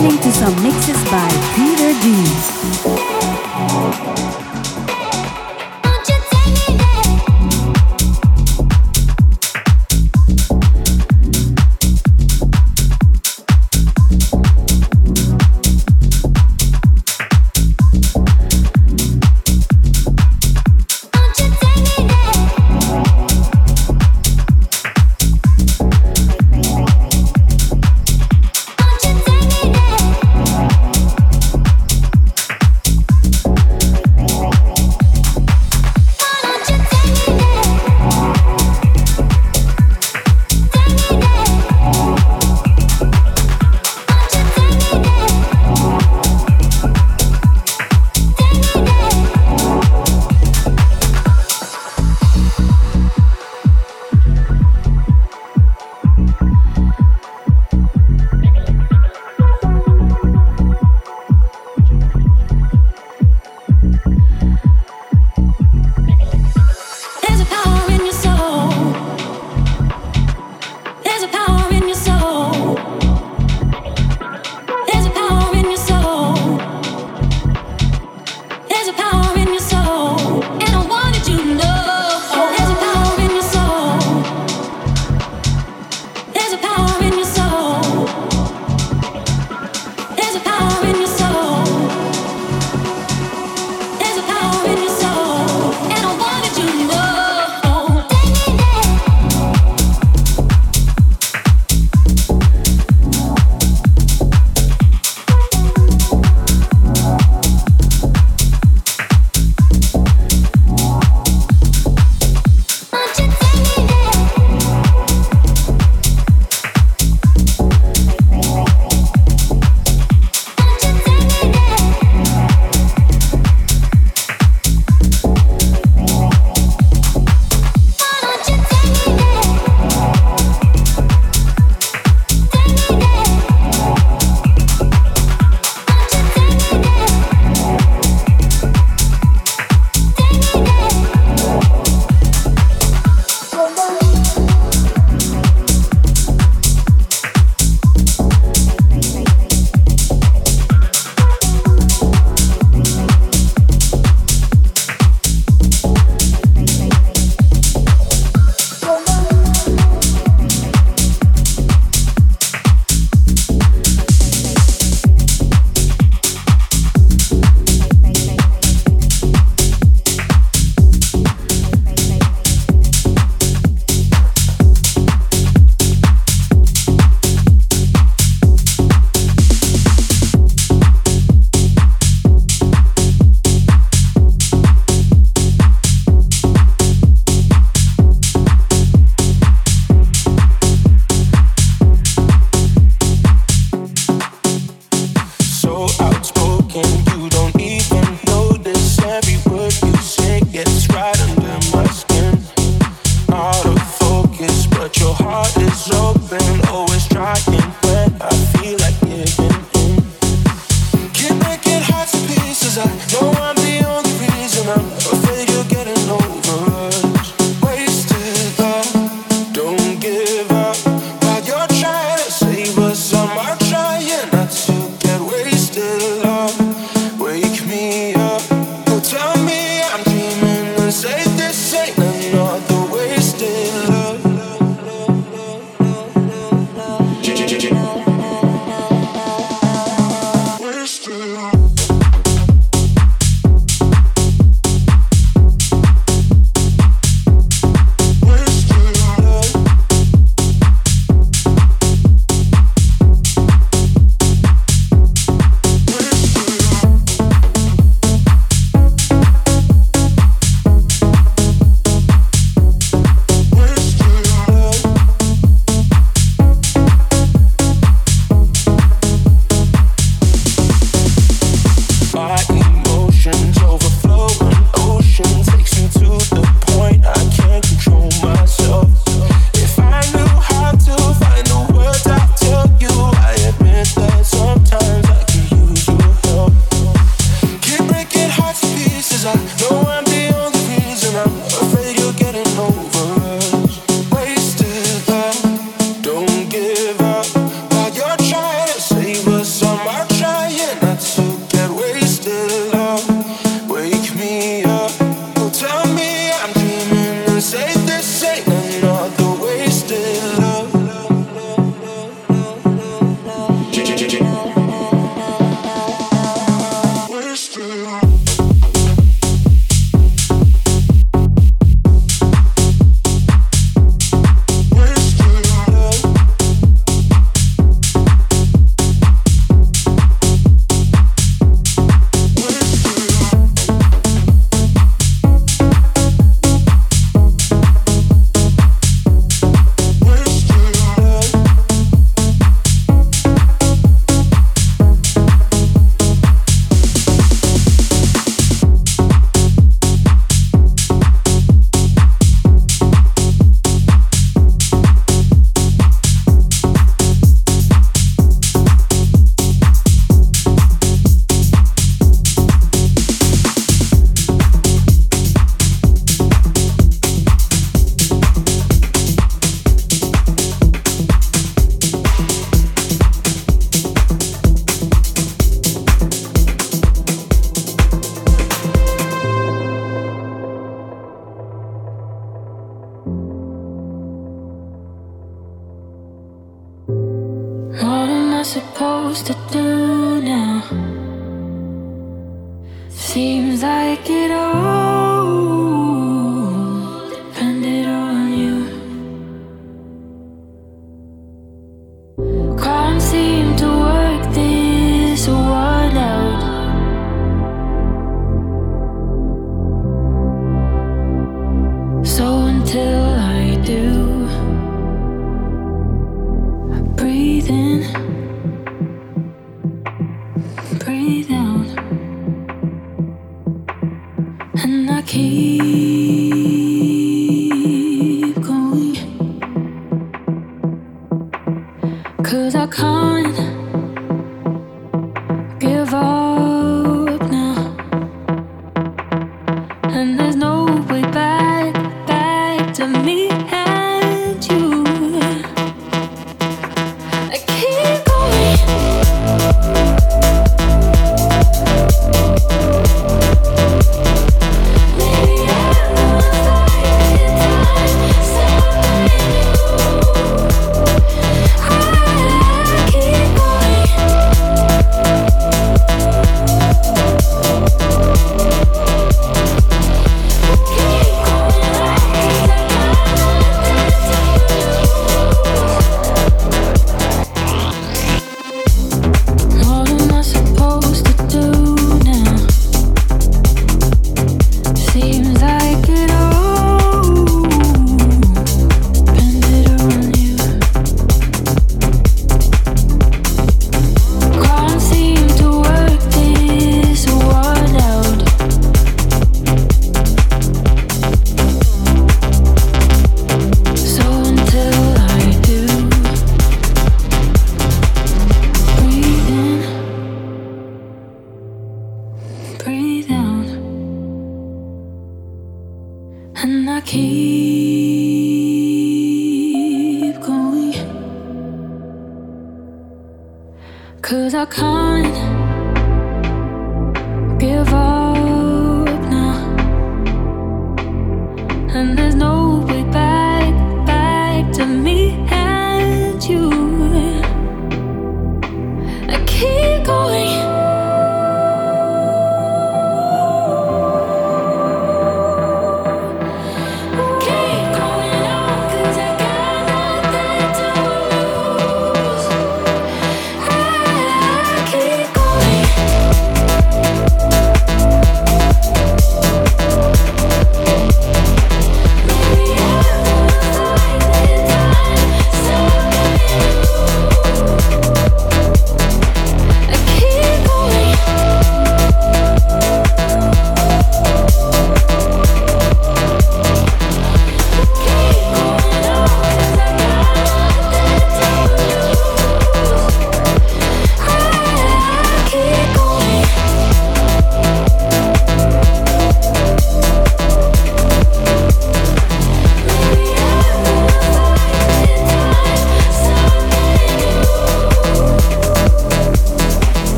listening to some mixes by Peter D.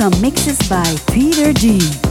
some mixes by Peter D.